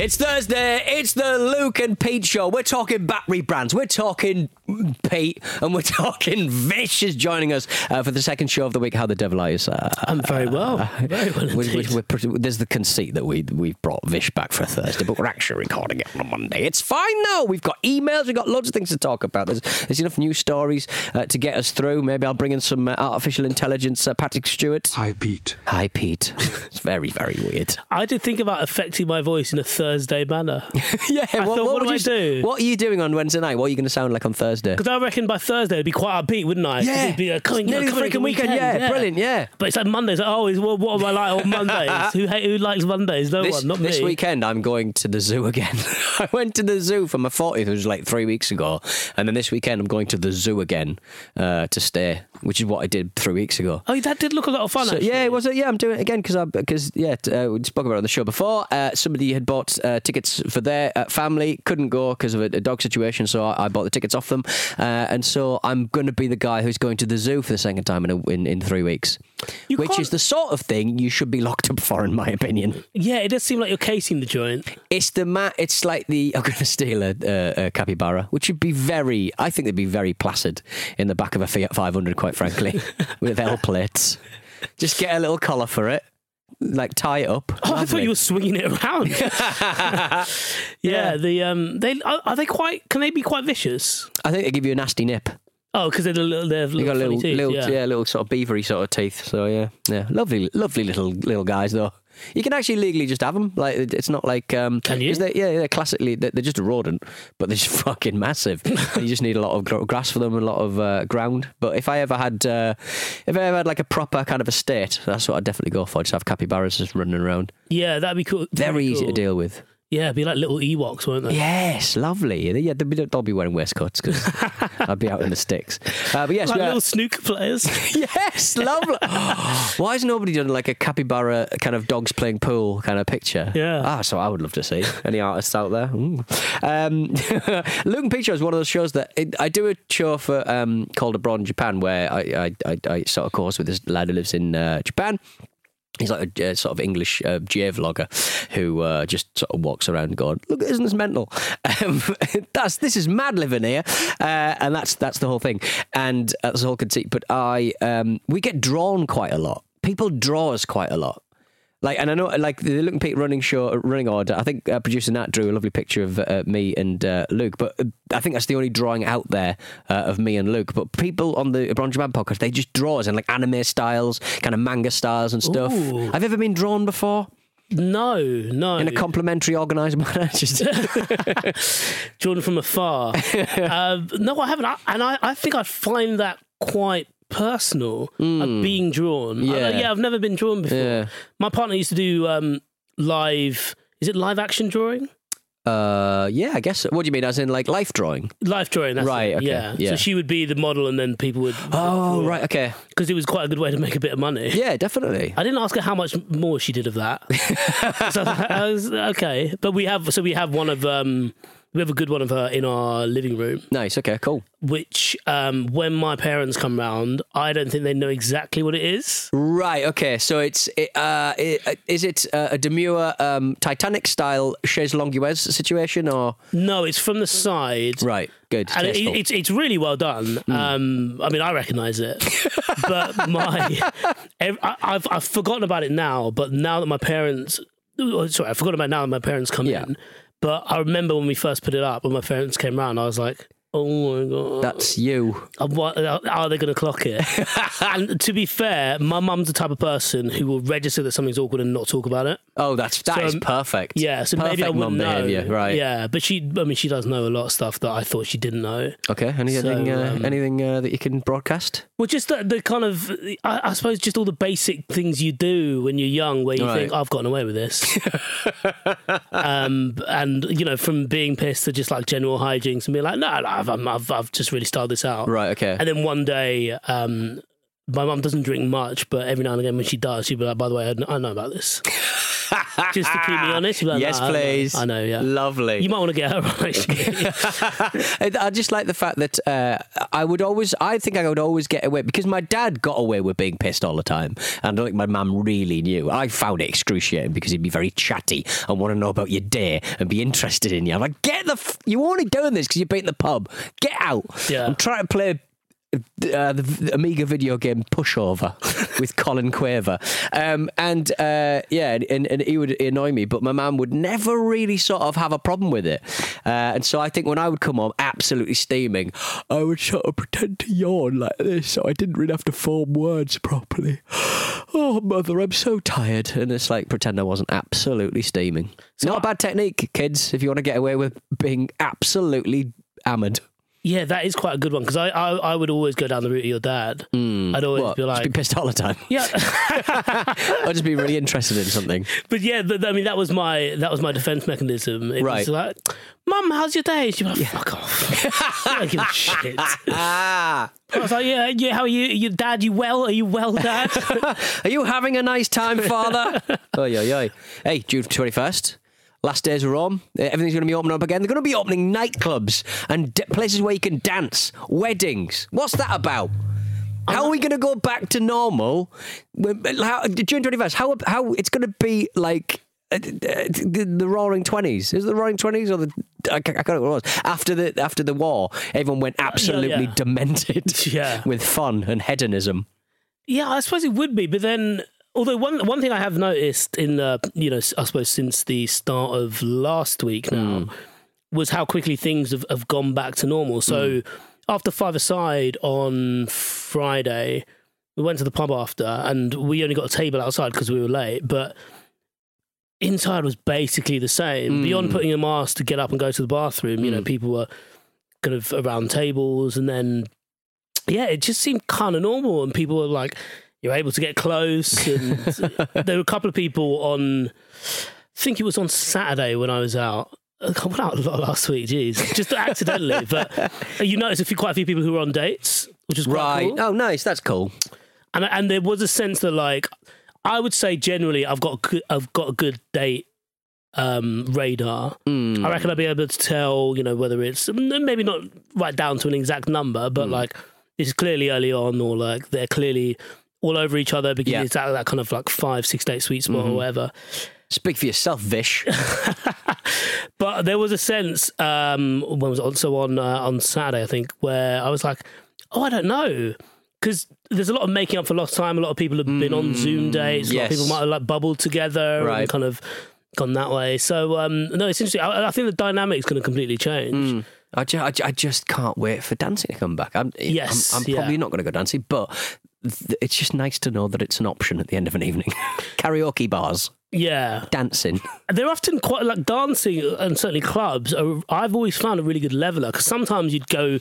It's Thursday. It's the Luke and Pete show. We're talking battery brands. We're talking Pete, and we're talking Vish is joining us uh, for the second show of the week. How the devil are you, sir? I'm very well. Very well We- we- indeed. we're pretty- there's the conceit that we we've brought Vish back for Thursday, but we're actually recording it on a Monday. It's fine now. We've got emails. We've got loads of things to talk about. There's, there's enough news stories uh, to get us through. Maybe I'll bring in some uh, artificial intelligence. Uh, Patrick Stewart. Hi, Pete. Hi, Pete. it's very very weird. I did think about affecting my voice in a Thursday manner. yeah. I thought, what would do I you, do? What are you doing on Wednesday night? What are you going to sound like on Thursday? Because I reckon by Thursday it'd be quite upbeat, wouldn't I? Yeah. It'd be a coming, It's nearly the coming freaking weekend, yeah, brilliant, yeah. But it's like Mondays. Like, oh, is, what, what am I like on Mondays? who, hate, who likes Mondays? No this, one, not this me. This weekend, I'm going to the zoo again. I went to the zoo for my 40th, which was like three weeks ago. And then this weekend, I'm going to the zoo again uh, to stay, which is what I did three weeks ago. Oh, that did look a lot of fun, So, yeah, it was. Yeah, I'm doing it again because I because yeah, uh, we spoke about it on the show before. Uh, somebody had bought uh, tickets for their uh, family, couldn't go because of a, a dog situation, so I, I bought the tickets off them, uh, and so I'm going to be the guy who's going to the zoo for the second time in a, in, in three weeks, You which can't- is the sort of thing you should be locked up for, in my opinion. Yeah, it does seem like you're casing the joint. It's the mat. It's like the. I'm going to steal a, a, a capybara, which would be very. I think they'd be very placid in the back of a Fiat 500, quite frankly, with L plates. Just get a little collar for it, like tie it up. Oh, I thought you were swinging it around. yeah, the um, they are, are they quite? Can they be quite vicious? I think they give you a nasty nip. Oh, because they're the little, they're They got little, little, teeth, little, yeah. yeah. little sort of beavery sort of teeth. So yeah, yeah, lovely, lovely little little guys though. You can actually legally just have them. Like it's not like um, Can you? They, yeah, they're classically they're, they're just a rodent, but they're just fucking massive. You just need a lot of gr- grass for them, and a lot of uh, ground. But if I ever had, uh, if I ever had like a proper kind of estate, that's what I'd definitely go for. Just have capybaras just running around. Yeah, that'd be cool. Very easy to deal with. Yeah, it'd be like little Ewoks, won't they? Yes, lovely. Yeah, they'll be, they'll be wearing waistcoats because I'd be out in the sticks. Uh, but yes, like we little snooker players. Yes, lovely. Why has nobody done like a capybara kind of dogs playing pool kind of picture? Yeah. Ah, so I would love to see. Any artists out there? Ooh. Um, Luke and Pete show is one of those shows that it, I do a show for um, called Abroad in Japan where I, I, I, I sort of course with this lad who lives in uh, Japan. He's like a, uh sort of English uh, J vlogger who uh, just sort of walks around going, "Look, isn't this mental? Um, that's this is mad living here," uh, and that's that's the whole thing, and uh, that's the whole conceit. But I, um, we get drawn quite a lot. People draw us quite a lot. Like, and I know, like the Luke and Pete running show, running order. I think uh, producer Nat drew a lovely picture of uh, me and uh, Luke, but uh, I think that's the only drawing out there uh, of me and Luke. But people on the Bronze Man podcast, they just draw us in like anime styles, kind of manga styles and stuff. Ooh. Have you ever been drawn before no, no. in a complimentary, organised manner? Just drawn from afar. um, no, I haven't. I, and I, I think I find that quite personal, of being drawn. I- Hmm. Yeah. yeah, I've never been drawn before. Yeah. My partner used to do um, live. Is it live action drawing? uh, yeah, I guess. What do you mean? As in like life drawing? Life drawing, that's Right, okay, Yeah. yeah. So she would be the model, and then people would. Oh, right. Okay. Because it was quite a good way to make a bit of money. Yeah, definitely. I didn't ask her how much more she did of that. so I was okay, but we have so we have one of um, we have a good one of her in our living room. Nice. Okay. Cool. Which, um, when my parents come round, I don't think they know exactly what it is. Right. Okay. So it's it, uh, it, is it uh, a demure um, Titanic style chaise longuez situation or No, it's from the side. right? Good. And it, it's it's really well done. Um, I mean, I recognise it, but my I, I've I've forgotten about it now. But now that my parents, oh, sorry, I forgot about it now that my parents come Yeah. in. But I remember when we first put it up, when my parents came round, I was like, "Oh my god, That's you. Uh, what, are they going to clock it?" and to be fair, my mum's the type of person who will register that something's awkward and not talk about it. Oh, that's that is So, perfect. Yeah, so perfect maybe I wouldn't know. behaviour. Right. Yeah, but she, I mean, she does know a lot of stuff that I thought she didn't know. Okay. Anything? So, uh, um, anything uh, that you can broadcast? Well, just the, the kind of, I, I suppose, just all the basic things you do when you're young, where you Right. think, I've gotten away with this. um, and, you know, from being pissed to just like general hijinks and being like, no, no I've, I've, I've just really styled this out. Right. Okay. And then one day, um, my mum doesn't drink much, but every now and again when she does, she'll be like, by the way, I know about this. just to keep me honest. she'll be like, yes, "No, I know." please. I know, yeah. Lovely. You might want to get her right. I I just like the fact that uh, I would always, I think I would always get away because my dad got away with being pissed all the time, and I don't think my mum really knew. I found it excruciating because he'd be very chatty and want to know about your day and be interested in you. I'm like, get the, f- you're only doing this because you've been in the pub. Get out. Yeah. I'm trying to play. Uh, the, Amiga video game Pushover with Colin Quaver, um, and uh, yeah, and, and he would annoy me, but my mum would never really sort of have a problem with it, uh, and so I think when I would come home absolutely steaming, I would sort of pretend to yawn like this, so I didn't really have to form words properly. Oh, mother, I'm so tired, and it's like pretend I wasn't absolutely steaming. It's not a bad technique, kids, if you want to get away with being absolutely hammered. Yeah, that is quite a good one because I, I, I would always go down the route of your dad. I'd always. What? be Just like, be pissed all the time. yeah. I'd just be really interested in something. But yeah, I mean that was my that was my defense mechanism. It Right. was like, Mum, how's your day? She'd be like, fuck off. I don't give a shit. Ah, I was like, yeah, yeah. How are you? Your dad? You well? Are you well, Dad? are you having a nice time, father? oh, yeah, yeah. Hey, June 21st. Last days are on. Everything's going to be opening up again. They're going to be opening nightclubs and d- places where you can dance, weddings. What's that about? How are we going to go back to normal? How, June 21st, how, how it's going to be like uh, the, the Roaring Twenties. Is it the Roaring Twenties or the I, I can't remember what it was after the after the war? Everyone went absolutely yeah. demented Yeah. with fun and hedonism. yeah, I suppose it would be. But then, although one one thing I have noticed in the you know I suppose since the start of last week now hmm. was how quickly things have, have gone back to normal. So hmm. after five aside on Friday, we went to the pub after, and we only got a table outside because we were late, but. Inside was basically the same. Beyond hmm. putting a mask to get up and go to the bathroom, you know, people were kind of around tables, and then yeah, it just seemed kind of normal, and people were like, "You're able to get close." And there were a couple of people on, I think it was on Saturday when I was out. I went out a lot last week, jeez, just accidentally. but you noticed a few, quite a few people who were on dates, which is Right. cool. Oh, nice. That's cool. And and there was a sense that like I would say generally I've got a good, I've got a good date um, radar. Hmm. I reckon I'll be able to tell you know whether it's maybe not right down to an exact number, but Hmm. like it's clearly early on, or like they're clearly all over each other because Yeah. Mm-hmm. it's that kind of like five, six, eight sweet spot or whatever. Speak for yourself, Vish. But there was a sense um, when was also on uh, on Saturday, I think, where I was like, oh, I don't know. Because there's a lot of making up for lost time. A lot of people have been on Zoom dates. A lot of people might have like bubbled together Right. and kind of gone that way. So um, no, it's interesting. I, I think the dynamic's going to completely change. I, ju- I, ju- I just can't wait for dancing to come back. I'm, Yes, I'm, I'm yeah. probably not going to go dancing, but it's just nice to know that it's an option at the end of an evening. Karaoke bars, Yeah, dancing. they're often quite like dancing and certainly clubs. Are, I've always found a really good leveler because sometimes you'd go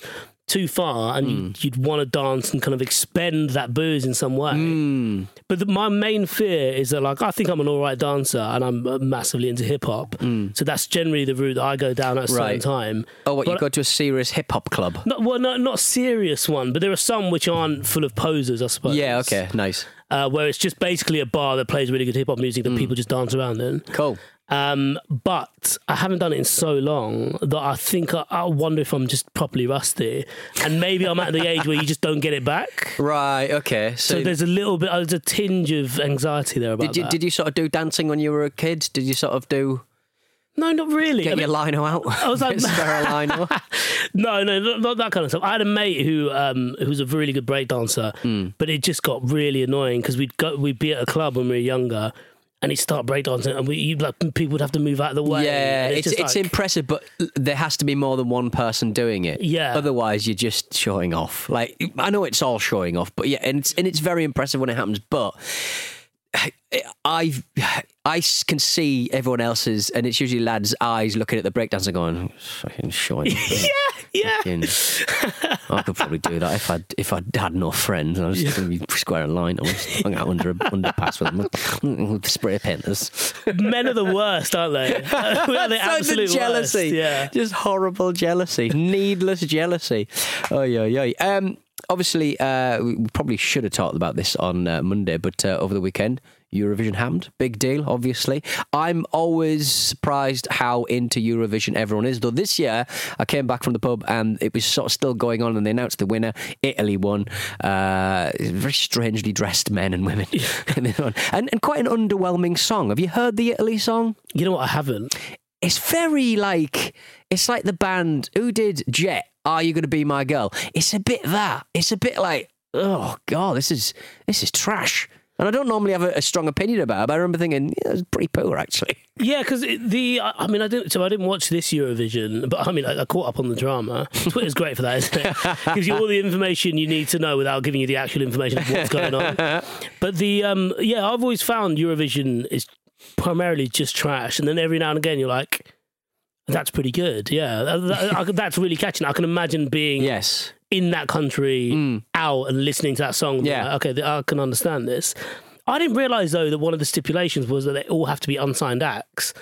too far and mm. you'd, you'd want to dance and kind of expend that booze in some way. Mm. But the, my main fear is that like I think I'm an all right dancer and I'm uh, massively into hip hop, mm. so that's generally the route that I go down at a certain time. Oh, what, you go to a serious hip hop club? Not, well, not not serious one, but there are some which aren't full of posers, I suppose. Yeah, okay, nice. Uh, where it's just basically a bar that plays really good hip hop music that people just dance around in. Cool. Um, but I haven't done it in so long that I think I, I wonder if I'm just properly rusty, and maybe I'm at the age where you just don't get it back. Right. Okay. So, So there's a little bit, there's a tinge of anxiety there about did you that. did you sort of do dancing when you were a kid? Did you sort of do no, not really. get I mean- your lino out? I was like- Get spare a lino. No, no, not, not that kind of stuff. I had a mate who um who was a really good break dancer, Hmm. but it just got really annoying because we'd go we'd be at a club when we were younger, and he'd start breakdancing, and we like people would have to move out of the way. Yeah, and it's it's like- impressive, but there has to be more than one person doing it. Yeah. Otherwise, you're just showing off. Like I know it's all showing off, but yeah, and it's and it's very impressive when it happens. But I I can see everyone else's, and it's usually lads' eyes looking at the breakdowns and going, "Fucking showing." off." yeah. Fucking- I could probably do that if I if I had no friends and I was just going to be square in line. I was hung out under a underpass with them with spray painters. Men are the worst, aren't they? we are the absolute jealousy. Worst. Yeah. Just horrible jealousy. Needless jealousy. Oh, yeah, yeah. Um, obviously, uh, we probably should have talked about this on uh, Monday, but uh, over the weekend, Eurovision happened. Big deal, obviously. I'm always surprised how into Eurovision everyone is. Though this year, I came back from the pub and it was sort of still going on, and they announced the winner. Italy won. Uh, very strangely dressed men and women. won. and, and quite an underwhelming song. Have you heard the Italy song? You know what? I haven't. it's very like it's like the band who did Jet. Are you going to be my girl? It's a bit that. It's a bit like oh god, this is this is trash. And I don't normally have a, a strong opinion about it, but I remember thinking yeah, it's pretty poor actually. Yeah, because the I I mean I didn't so I didn't watch this Eurovision, but I mean I, I caught up on the drama. Twitter's great for that, isn't it? Gives you all the information you need to know without giving you the actual information of what's going on. But the um yeah, I've always found Eurovision is primarily just trash, and then every now and again you're like. That's pretty good, yeah. That- that- I- that's really catching. I can imagine being Yes. in that country out and listening to that song. Yeah. like, okay, I can understand this. I didn't realize though that one of the stipulations was that they all have to be unsigned acts.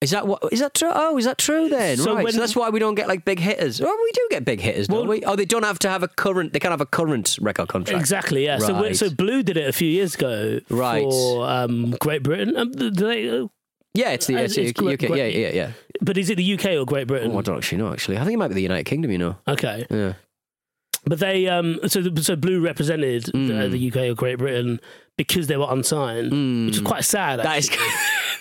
Is that what? Is that true? Oh, is that true then? So right. when- so that's why we don't get like big hitters. Well, we do get big hitters, don't we? Oh, they don't have to have a current. They can't have a current record contract. Exactly, yeah. So, Right. so Blue did it a few years ago Right. for um, Great Britain. Um, do they, uh, Yeah, it's the Uh, it's, it's UK. great- Yeah, yeah, yeah. But is it the UK or Great Britain? Oh, I don't actually know. Actually, I think it might be the United Kingdom. You know. Okay, Yeah. but they um, so the, so Blue represented Hmm. the, the UK or Great Britain because they were unsigned, which is quite sad. That is.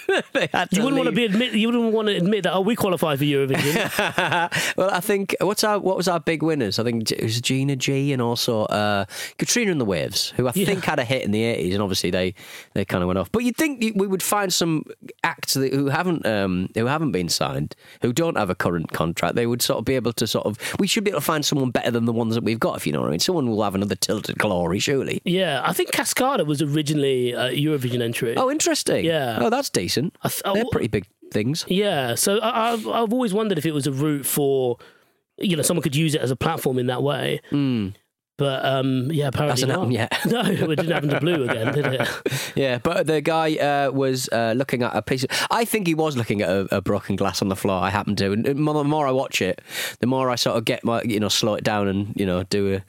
they had You wouldn't want to be admit. You wouldn't want to admit that. Oh, we qualify for Eurovision. well, I think what's our what was our big winners? I think it was Gina G and also uh, Katrina and the Waves, who I Yeah. think had a hit in the eighties, and obviously they, they kind of went off. But you'd think we would find some acts that, who haven't um, who haven't been signed, who don't have a current contract. They would sort of be able to sort of. We should be able to find someone better than the ones that we've got. If you know what I mean, someone will have another tilted glory, surely. yeah, I think Cascada was originally a Eurovision entry. Oh, interesting. Yeah. Oh, that's decent. I th- They're pretty big things. Yeah, so I, I've I've always wondered if it was a route for, you know, someone could use it as a platform in that way. But um, yeah, apparently Hasn't not. happened yet. no, it didn't happen to Blue again, did it? Yeah, but the guy uh, was uh, looking at a piece. Of, I think he was looking at a, a broken glass on the floor. I happen to, and the more the more I watch it, the more I sort of get my, you know, slow it down and you know do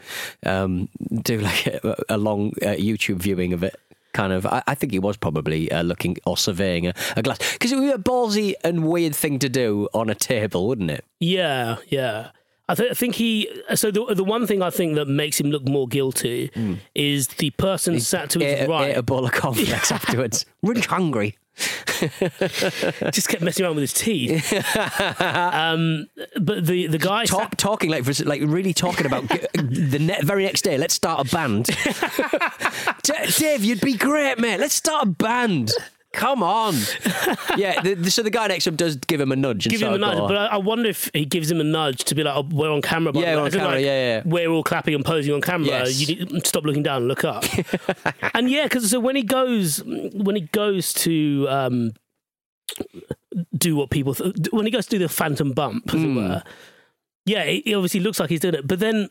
a um, do like a, a long uh, YouTube viewing of it. Kind of, I, I think he was probably uh, looking or surveying a, a glass because it would be a ballsy and weird thing to do on a table, wouldn't it? Yeah, yeah. I, th- I think he. So the the one thing I think that makes him look more guilty is the person sat to his a- right ate a bowl of cornflakes afterwards. Really hungry. just kept messing around with his teeth. um, but the the guy sat- talking like like really talking about the ne- very next day. Let's start a band. D- Dave, you'd be great, mate. Let's start a band. Come on. Yeah. The, the- so the guy next to him does give him a nudge. And give him a nudge, but I, I wonder if he gives him a nudge to be like, oh, "We're on camera." By Yeah, way." we're on camera, like, yeah, yeah. We're all clapping and posing on camera. Yes. You need, stop looking down and look up. and yeah, because so when he goes, when he goes to um, do what people th- when he goes to do the phantom bump, as Hmm. it were. Yeah, he he obviously looks like he's doing it, but then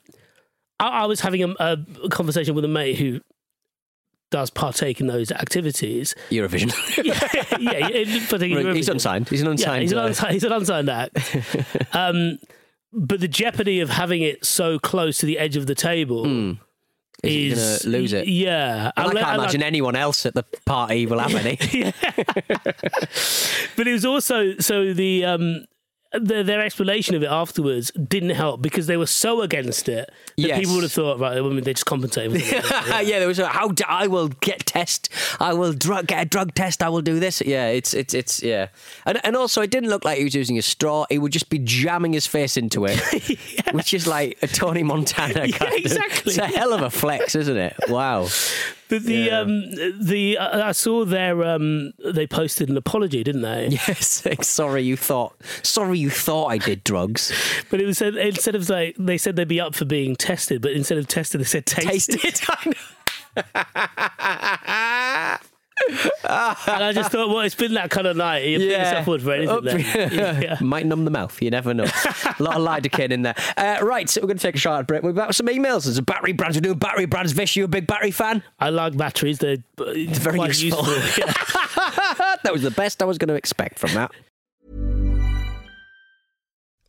I, I was having a, a conversation with a mate who does partake in those activities. Eurovision. yeah, yeah, yeah, in he's unsigned. He's an Yeah, unsigned. he's, an uh, unsigned, he's an unsigned act. um, but the jeopardy of having it so close to the edge of the table, Hmm. is, is going to lose it. Yeah, And I can't like- imagine anyone else at the party will have any. But it was also so the um the, their explanation of it afterwards didn't help because they were so against it that Yes. people would have thought right, well, they just compensate. for something. yeah, there was a how do, I will get test. I will drug get a drug test. I will do this. Yeah, it's it's it's yeah, and and also it didn't look like he was using a straw. He would just be jamming his face into it, which is like a Tony Montana Yeah, kind of. exactly. It's a hell of a flex, isn't it? Wow. But the um the uh, I saw their um they posted an apology, didn't they? Yes. sorry, you thought. Sorry, you thought I did drugs. But it was said instead of like they said they'd be up for being tested, but instead of tested, they said tasted. Tasted. I know. and I just thought, well, it's been that kind of night. You put yourself forward for anything. Up- Then. Yeah. Might numb the mouth. You never know. a lot of lidocaine in there. Uh, right, so we're going to take a short break. We've got some emails. There's a battery brands. We're doing battery brands. Vish, you a big battery fan? I like batteries. They're it's very quite useful. useful. Yeah. that was the best I was going to expect from that.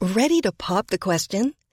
Ready to pop the question?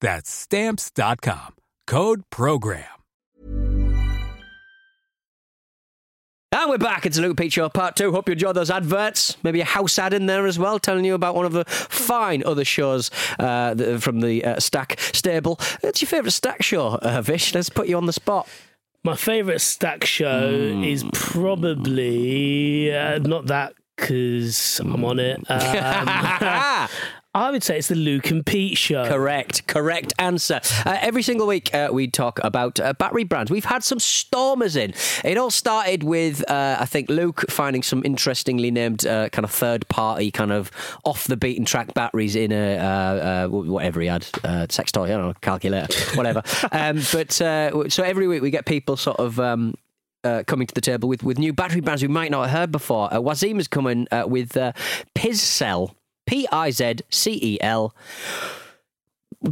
That's stamps.com. Code program. And we're back. It's Luke Pete Show Part 2. Hope you enjoyed those adverts. Maybe a house ad in there as well, telling you about one of the fine other shows uh, from the uh, Stack stable. What's your favourite Stack show, uh, Vish? Let's put you on the spot. My favourite stack show Hmm. is probably uh, not that because I'm on it. Um, I would say it's the Luke and Pete show. Correct, correct answer. Uh, every single week, uh, we talk about uh, battery brands. We've had some stormers in. It all started with, uh, I think, Luke finding some interestingly named uh, kind of third party, kind of off the beaten track batteries in a uh, uh, whatever he had, uh, sex toy, I don't know, calculator, whatever. um, but uh, so every week we get people sort of. Um, uh, coming to the table with, with new battery brands we might not have heard before. Uh, Wazim is coming uh, with uh, Pizzcell, P I Z C E L.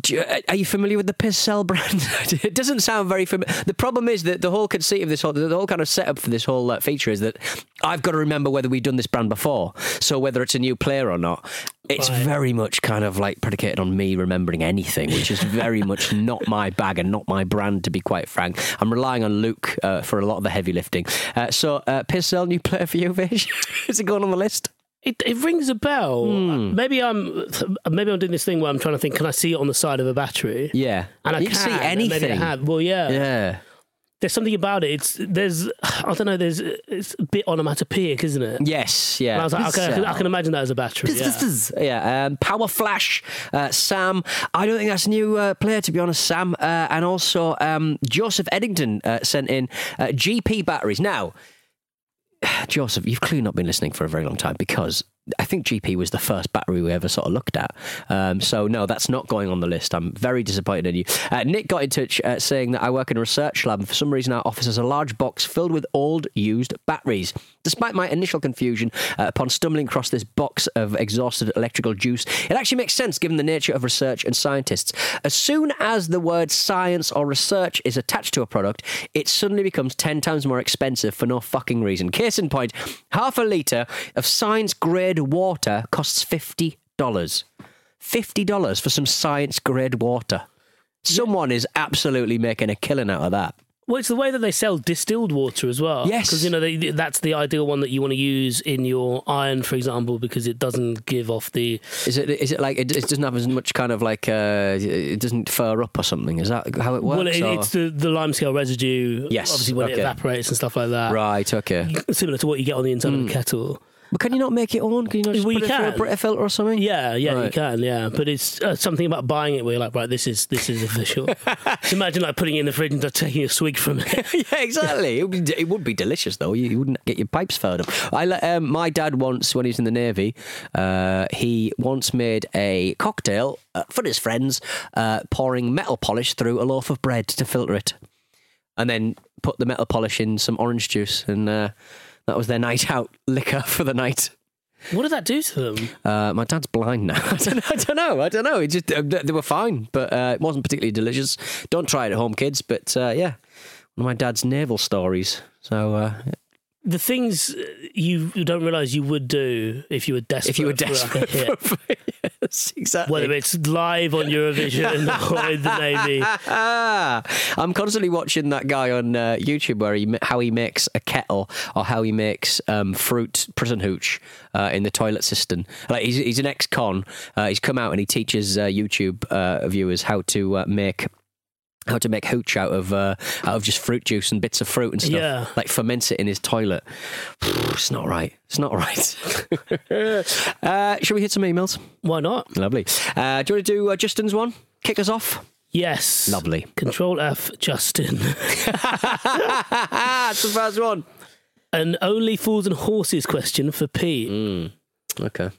You- uh, Are you familiar with the Pizzcell brand? it doesn't sound very familiar. The problem is that the whole conceit of this whole, the whole kind of setup for this whole uh, feature is that I've got to remember whether we've done this brand before. So whether it's a new player or not, it's Right. very much kind of like predicated on me remembering anything, which is very much not my bag and not my brand, to be quite frank. I'm relying on Luke uh, for a lot of the heavy lifting. Uh, so uh, new player for you, Vish? is it going on the list? It, it rings a bell. Hmm. Maybe I'm maybe I'm doing this thing where I'm trying to think. Can I see it on the side of a battery? Yeah, And I you can, can see and maybe I anything. Well, yeah. Yeah. There's something about it. It's there's I don't know. There's it's a bit onomatopoeic, isn't it? Yes, yeah. And I was like, okay, I can, I can imagine that as a battery. Yeah. Yeah, um, Power Flash, uh, Sam. I don't think that's a new uh, player, to be honest, Sam. Uh, and also um, Joseph Eddington uh, sent in uh, GP batteries. Now, Joseph, you've clearly not been listening for a very long time because I think GP was the first battery we ever sort of looked at. Um, so, no, that's not going on the list. I'm very disappointed in you. Uh, Nick got in touch uh, saying that I work in a research lab and for some reason our office has a large box filled with old used batteries. Despite my initial confusion uh, upon stumbling across this box of exhausted electrical juice, it actually makes sense given the nature of research and scientists. As soon as the word science or research is attached to a product, it suddenly becomes 10 times more expensive for no fucking reason. Case in point, half a litre of science grade grade water costs fifty dollars. Fifty dollars for some science grade water. Someone is absolutely making a killing out of that. Well, it's the way that they sell distilled water as well. Yes. because you know they, that's the ideal one that you want to use in your iron, for example, because it doesn't give off the. Is it? Is it like it, it doesn't have as much kind of like uh, it doesn't fur up or something? Is that how it works? well, it, it's the the limescale residue. Yes, obviously when it evaporates and stuff like that. right. Okay. Similar to what you get on the inside of a kettle. But can you not make it on? Can you not just Well, put it through a. Brita filter or something? Yeah, yeah, you can, yeah. But it's uh, something about buying it where you're like, right, this is this is official. Just imagine like putting it in the fridge and just taking a swig from it. yeah, exactly. It would, be, it would be delicious though. You, you wouldn't get your pipes furred up. I let um, my dad once when he was in the navy. Uh, he once made a cocktail uh, for his friends, uh, pouring metal polish through a loaf of bread to filter it, and then put the metal polish in some orange juice, and uh, that was their night out liquor for the night. what did that do to them? Uh, my dad's blind now. I don't, I don't know. I don't know. It just uh, they were fine, but uh, it wasn't particularly delicious. Don't try it at home, kids. But uh, yeah, one of my dad's naval stories. So uh, The things you you don't realise you would do if you were desperate. if you were for, like, desperate, for, yes, exactly. whether it's live on Eurovision or in the Navy. Ah, I'm constantly watching that guy on uh, YouTube where he how he makes a kettle or how he makes um, fruit prison hooch uh, in the toilet system. Like he's, he's an ex-con. Uh, he's come out and he teaches uh, YouTube uh, viewers how to uh, make. How to make hooch out of uh, out of just fruit juice and bits of fruit and stuff, Yeah. like ferment it in his toilet. It's not right. It's not right. uh, shall we hit some emails? Why not? Lovely. Uh, do you want to do uh, Justin's one? Kick us off. Yes. Lovely. Control F, Justin. That's the first one. An only fools and horses question for Pete. Mm. Okay.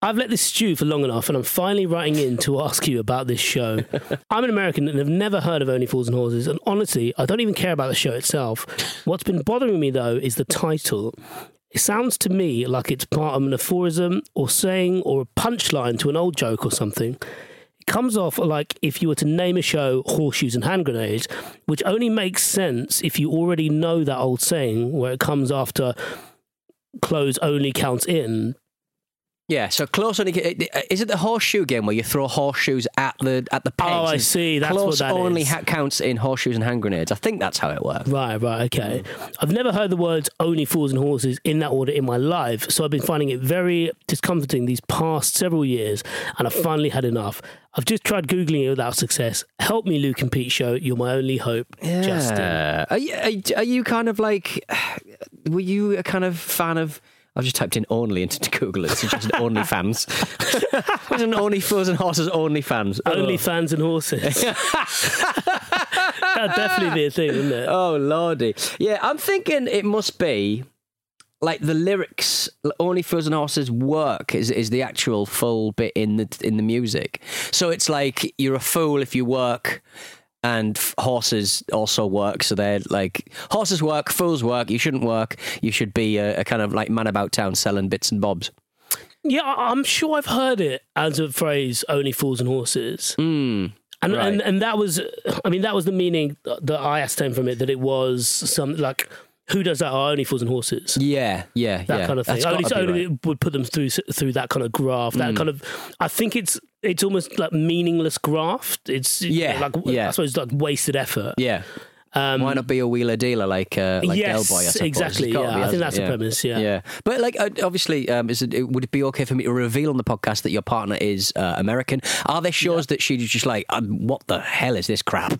I've let this stew for long enough, and I'm finally writing in to ask you about this show. I'm an American and have never heard of Only Fools and Horses, and honestly, I don't even care about the show itself. What's been bothering me though is the title. It sounds to me like it's part of an aphorism or saying or a punchline to an old joke or something. It comes off like if you were to name a show Horseshoes and Hand Grenades, which only makes sense if you already know that old saying where it comes after close only counts in. Yeah, so close only is it the horseshoe game where you throw horseshoes at the at the pegs? Oh, I see. That's close what that only ha- counts in horseshoes and hand grenades. I think that's how it works. Right, right, okay. I've never heard the words only fools and horses in that order in my life, so I've been finding it very discomforting these past several years, and I've finally had enough. I've just tried Googling it without success. Help me, Luke and Pete Show. You're my only hope. Justin. Yeah. You, are you- are you kind of like? Were you a kind of fan of? I've just typed in only into Google. It's just only fans. What's an only fools and horses only fans? Oh. Only Oh. fans and horses. That'd definitely be a thing, wouldn't it? Oh lordy, yeah. I'm thinking it must be like the lyrics. Only fools and horses work is is the actual full bit in the in the music. So it's like you're a fool if you work. And f- horses also work, so they're like horses work, fools work. You shouldn't work. You should be a, a kind of like man about town selling bits and bobs. Yeah, I- I'm sure I've heard it as a phrase only fools and horses. Mm, And, Right. and and that was, I mean, that was the meaning that I ascertained from it that it was some like who does that? Only fools and horses. yeah, yeah, That yeah. kind of thing. That's Only, only right. Mm. would put them through through that kind of graph. That kind of, I think it's it's almost like meaningless graft. It's Yeah, like yeah. I suppose it's like wasted effort. Yeah. Um, Why not be a wheeler dealer like uh, like Yes, Del Boy? I suppose. exactly, yeah. be, I think that's it? the premise, yeah. yeah. But like, uh, obviously, um, is it, it- would it be okay for me to reveal on the podcast that your partner is uh, American? Are there shows that she's just like, um, what the hell is this crap?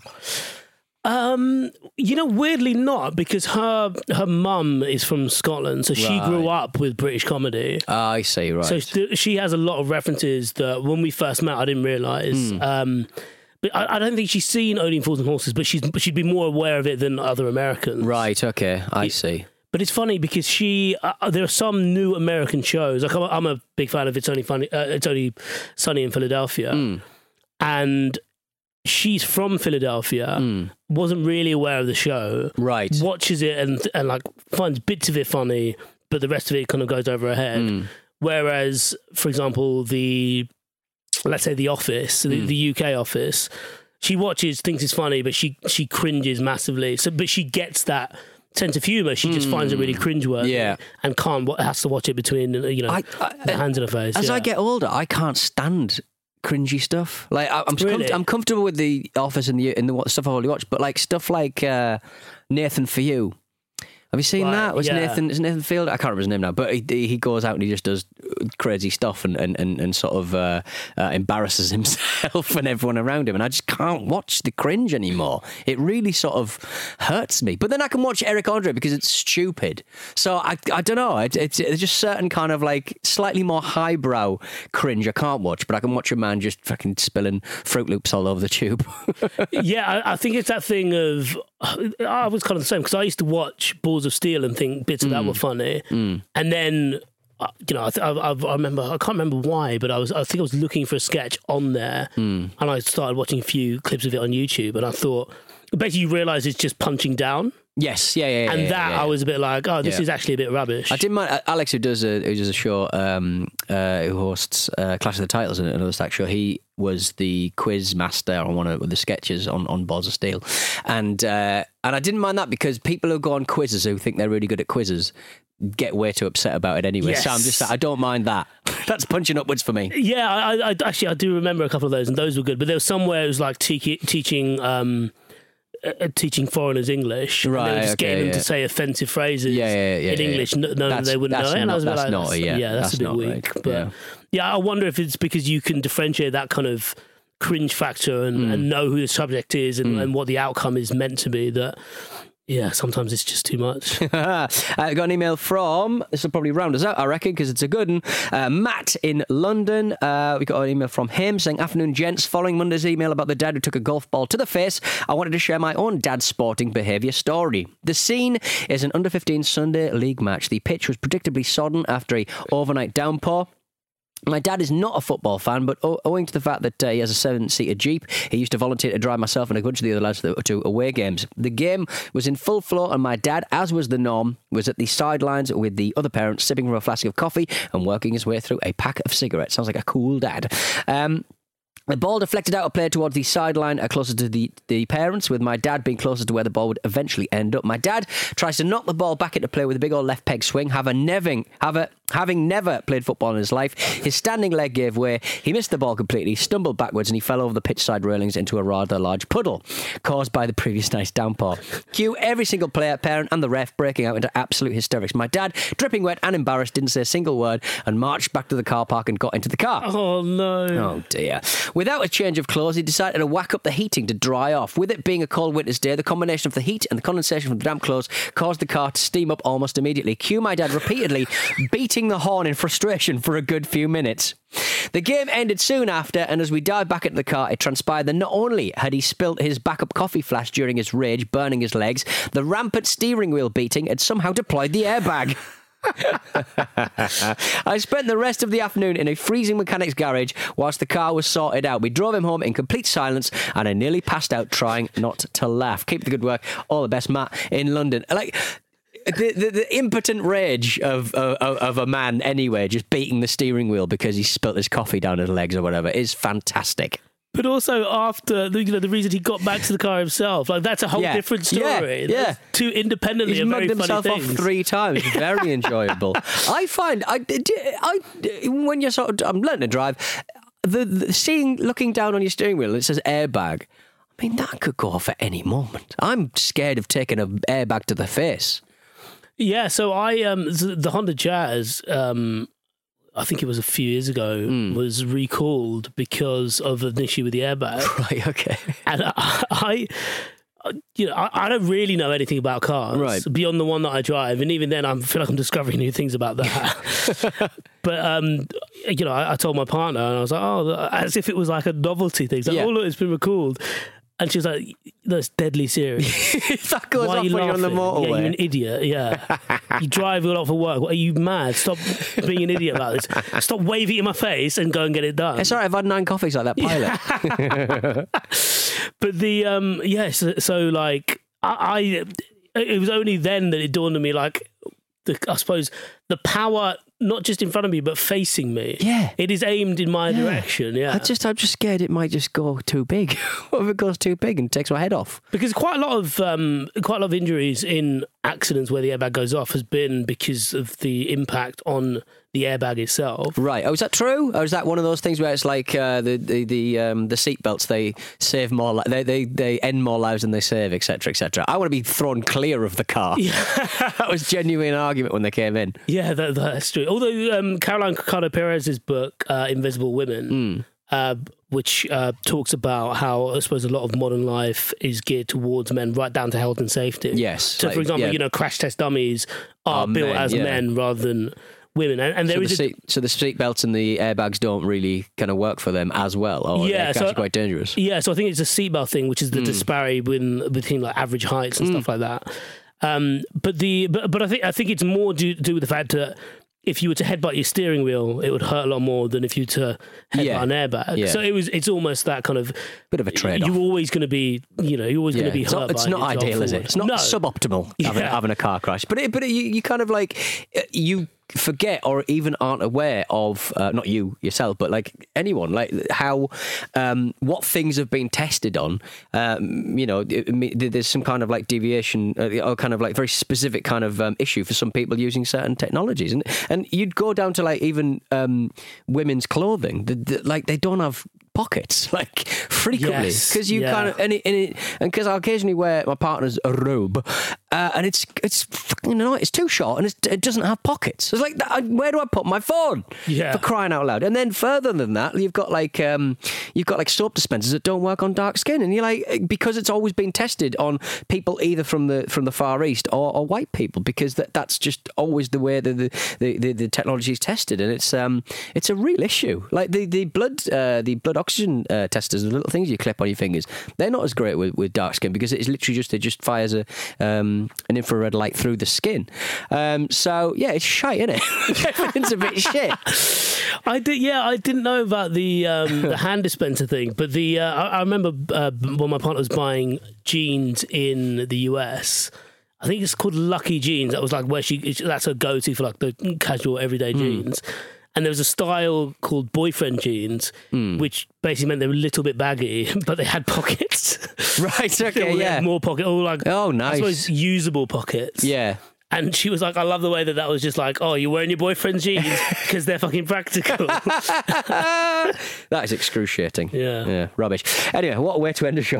Um, you know, weirdly not because her her mum is from Scotland, so she grew up with British comedy. Ah, I see. Right. So st- she has a lot of references that when we first met, I didn't realise. Hmm. Um, but I, I don't think she's seen Only Fools and Horses, but she's she'd be more aware of it than other Americans. right. Okay. I see. But it's funny because she, uh, uh, there are some new American shows. Like I'm, a- I'm a big fan of It's Only Funny, uh, It's Only Sunny in Philadelphia, Hmm. and she's from Philadelphia. Wasn't really aware of the show. Hmm. Right. Watches it and and like finds bits of it funny, but the rest of it kind of goes over her head. Hmm. Whereas, for example, the let's say the Office, Hmm. the, the UK Office, she watches, thinks it's funny, but she she cringes massively. So, but she gets that sense of humor. She just finds it really cringeworthy. Hmm. Yeah. and can't has to watch it between you know I- I- the hands in her face. As yeah. I get older, I can't stand cringy stuff. Like I, I'm Really? com- I'm comfortable with the Office and the and the stuff I've already watched, but like stuff like uh, Nathan for You. Have you seen Right, that? Was yeah. Nathan is Nathan Field? I can't remember his name now, but he, he goes out and he just does crazy stuff and and, and, and sort of uh, uh, embarrasses himself and everyone around him, and I just can't watch the cringe anymore. It really sort of hurts me. But then I can watch Eric Andre because it's stupid. So I I don't know. It, it's, it's just certain kind of like slightly more highbrow cringe I can't watch, but I can watch a man just fucking spilling Froot Loops all over the tube. yeah, I, I think it's that thing of I was kind of the same because I used to watch Of Steel and think bits of that Mm. were funny, and then uh, you know I, th- I, I I remember I can't remember why, but I was I think I was looking for a sketch on there, Mm. and I started watching a few clips of it on YouTube, and I thought basically you realise it's just punching down, yes, yeah, yeah, yeah. and yeah, that yeah. I was a bit like, oh, this is actually a bit rubbish. I didn't mind uh, Alex, who does a who does a show, um, uh, who hosts uh, Clash of the Titles and another stack show. He was the quiz master on one of the sketches on on Balls of Steel, and uh, and I didn't mind that because people who go on quizzes who think they're really good at quizzes get way too upset about it anyway. So I'm just Yes. I don't mind that. That's punching upwards for me. Yeah, I, I, I actually I do remember a couple of those, and those were good. But there was somewhere it was like te- teaching. Um, uh, uh, teaching foreigners English, and they were Right, just getting okay, them to say offensive phrases Yeah, yeah, yeah, in yeah, English, yeah. knowing that they wouldn't that's know it. And I was not- a bit that's like, naughty, yeah. that's, That's a bit weak. right, But yeah. yeah. I wonder if it's because you can differentiate that kind of cringe factor and, Hmm. and know who the subject is and, and what the outcome is meant to be. That yeah, sometimes it's just too much. I got an email from, this will probably round us out, I reckon, because it's a good one. Uh, Matt in London. Uh, we got an email from him saying, Afternoon, gents. Following Monday's email about the dad who took a golf ball to the face, I wanted to share my own dad's sporting behaviour story. The scene is an under 15 Sunday league match. The pitch was predictably sodden after a overnight downpour. My dad is not a football fan, but owing to the fact that uh, he has a seven-seater Jeep, he used to volunteer to drive myself and a bunch of the other lads to, away games. The game was in full flow, and my dad, as was the norm, was at the sidelines with the other parents, sipping from a flask of coffee and working his way through a pack of cigarettes. Sounds like a cool dad. Um, the ball deflected out of play towards the sideline, uh, closer to the, the parents, with my dad being closer to where the ball would eventually end up. My dad tries to knock the ball back into play with a big old left peg swing. Have a neving, have a, having never played football in his life, his standing leg gave way. He missed the ball completely, stumbled backwards, and he fell over the pitch side railings into a rather large puddle caused by the previous night's downpour. Cue every single player, parent, and the ref breaking out into absolute hysterics. My dad, dripping wet and embarrassed, didn't say a single word and marched back to the car park and got into the car. oh no! Oh dear. Without a change of clothes, he decided to whack up the heating to dry off. With it being a cold winter's day, the combination of the heat and the condensation from the damp clothes caused the car to steam up almost immediately. Cue my dad repeatedly beating the horn in frustration for a good few minutes. The game ended soon after, and as we dived back into the car, it transpired that not only had he spilt his backup coffee flash during his rage, burning his legs, the rampant steering wheel beating had somehow deployed the airbag. I spent the rest of the afternoon in a freezing mechanic's garage whilst the car was sorted out. We drove him home in complete silence and I nearly passed out trying not to laugh. Keep the good work. All the best, Matt, in London. Like, the, the, the impotent rage of, of of a man anyway, just beating the steering wheel because he spilt his coffee down his legs or whatever, is fantastic. But also after the, you know the reason he got back to the car himself, like that's a whole Yeah. different story. yeah. That's two independently He's mugged himself off three times. Very enjoyable. I find I, I when you're sort of I'm learning to drive, the, the seeing looking down on your steering wheel and it says airbag. I mean that could go off at any moment. I'm scared of taking an airbag to the face. Yeah, so I um the Honda Jazz um I think it was a few years ago Hmm. was recalled because of an issue with the airbag, Right. Okay. and I. I you know, I, I don't really know anything about cars Right. beyond the one that I drive, and even then, I feel like I'm discovering new things about that. but um, you know, I, I told my partner, and I was like, "Oh, as if it was like a novelty thing." Like, Yeah. "Oh, look, it's been recalled," and she was like, "That's deadly serious." that goes Why are off you when you're on the laughing? Yeah, you're an idiot. Yeah, you drive a lot for work. What, are you mad? Stop being an idiot about this. Stop waving in my face and go and get it done. It's all right. I've had nine coffees like that pilot. But the um, yes, so, like I, I, it was only then that it dawned on me, like the, I suppose the power not just in front of me but facing me. Yeah. it is aimed in my direction. Yeah, I just I'm just scared it might just go too big. what if it goes too big and takes my head off? because quite a lot of um, quite a lot of injuries in accidents where the airbag goes off has been because of the impact on the airbag itself. Right. Oh, is that true? Or is that one of those things where it's like uh, the the the, um, the seat belts they save more, li- they, they they end more lives than they save, etc., etc. I want to be thrown clear of the car. that was genuine argument when they came in. Yeah, that, that's true. Although um, Caroline Criado Perez's book, uh, Invisible Women, Hmm. uh, which uh, talks about how I suppose a lot of modern life is geared towards men, right down to health and safety. Yes, So, like, for example, yeah. you know, crash test dummies are Are built men, as yeah. men rather than women, and, and there so, the is a, seat, so the seat belts and the airbags don't really kind of work for them as well, or Yeah, so- actually quite dangerous. Yeah, so I think it's a seatbelt thing, which is the disparity between, between like average heights and stuff like that. Um, but the but, but I think I think it's more due to do with the fact that if you were to headbutt your steering wheel, it would hurt a lot more than if you were to headbutt Yeah. an airbag. Yeah. So it was it's almost that kind of Bit of a trade-off. You're always going to be you know you're always Yeah. going to be it's hurt. not, it's not ideal, is it? It's not No. suboptimal having, having a car crash. But it, but it, you, you kind of like uh, you forget or even aren't aware of uh, not you yourself, but like anyone, like how um, what things have been tested on. Um, you know, it- I mean, there's some kind of like deviation uh, or kind of like very specific kind of um, issue for some people using certain technologies, and and you'd go down to like even um, women's clothing, the, the, like they don't have pockets like frequently Yes, because you yeah. kind of and it, and it and because I occasionally wear my partner's a robe, uh, and it's it's fucking annoying. It's too short and it's, it doesn't have pockets. It's like I- where do I put my phone? Yeah. for crying out loud. And then further than that, you've got like um, you've got like soap dispensers that don't work on dark skin, and you're like because it's always been tested on people either from the from the far east or, or white people because that that's just always the way the the, the, the, the technology is tested, and it's um it's a real issue. Like the the blood uh, the blood oxygen uh, testers, the little things you clip on your fingers, they're not as great with, with dark skin because it's literally just it just fires a um, an infrared light through the skin. Um, so yeah, it's shite, isn't it? Everything's a bit shit. I did, yeah, I didn't know about the um, the hand dispenser thing, but the uh, I, I remember uh, when my partner was buying jeans in the US. I think it's called Lucky Jeans. That was like where she that's her go to for like the casual everyday Hmm. jeans. And there was a style called boyfriend jeans, Hmm. which basically meant they were a little bit baggy, but they had pockets. Right, okay, yeah. more pocket, all like Oh, I nice. suppose usable pockets. Yeah. And she was like, I love the way that that was just like, oh, you're wearing your boyfriend's jeans because they're fucking practical. that is excruciating. Yeah. Yeah, rubbish. Anyway, what a way to end a show.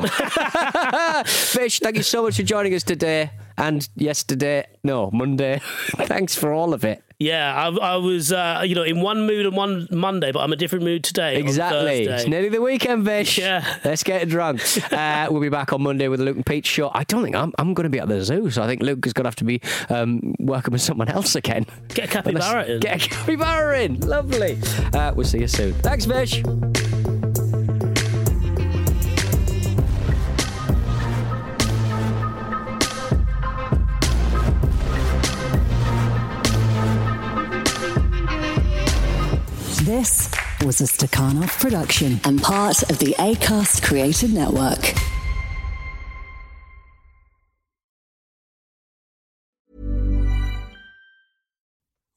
Vish, thank you so much for joining us today and yesterday. No, Monday. Thanks for all of it. Yeah, I, I was, uh, you know, in one mood on one Monday, but I'm a different mood today. Exactly. It's nearly the weekend, Vish. Yeah. Let's get drunk. Uh, we'll be back on Monday with Luke and Pete show. I don't think I'm, I'm going to be at the zoo, so I think Luke is going to have to be um, working with someone else again. Get a capybara in. Get a capybara in. Lovely. Uh, we'll see you soon. Thanks, Vish. This was a Stakhanov production and part of the ACAST Creative Network.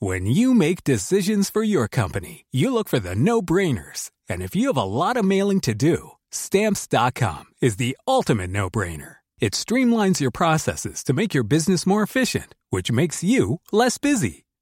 When you make decisions for your company, you look for the no brainers. And if you have a lot of mailing to do, stamps.com is the ultimate no brainer. It streamlines your processes to make your business more efficient, which makes you less busy.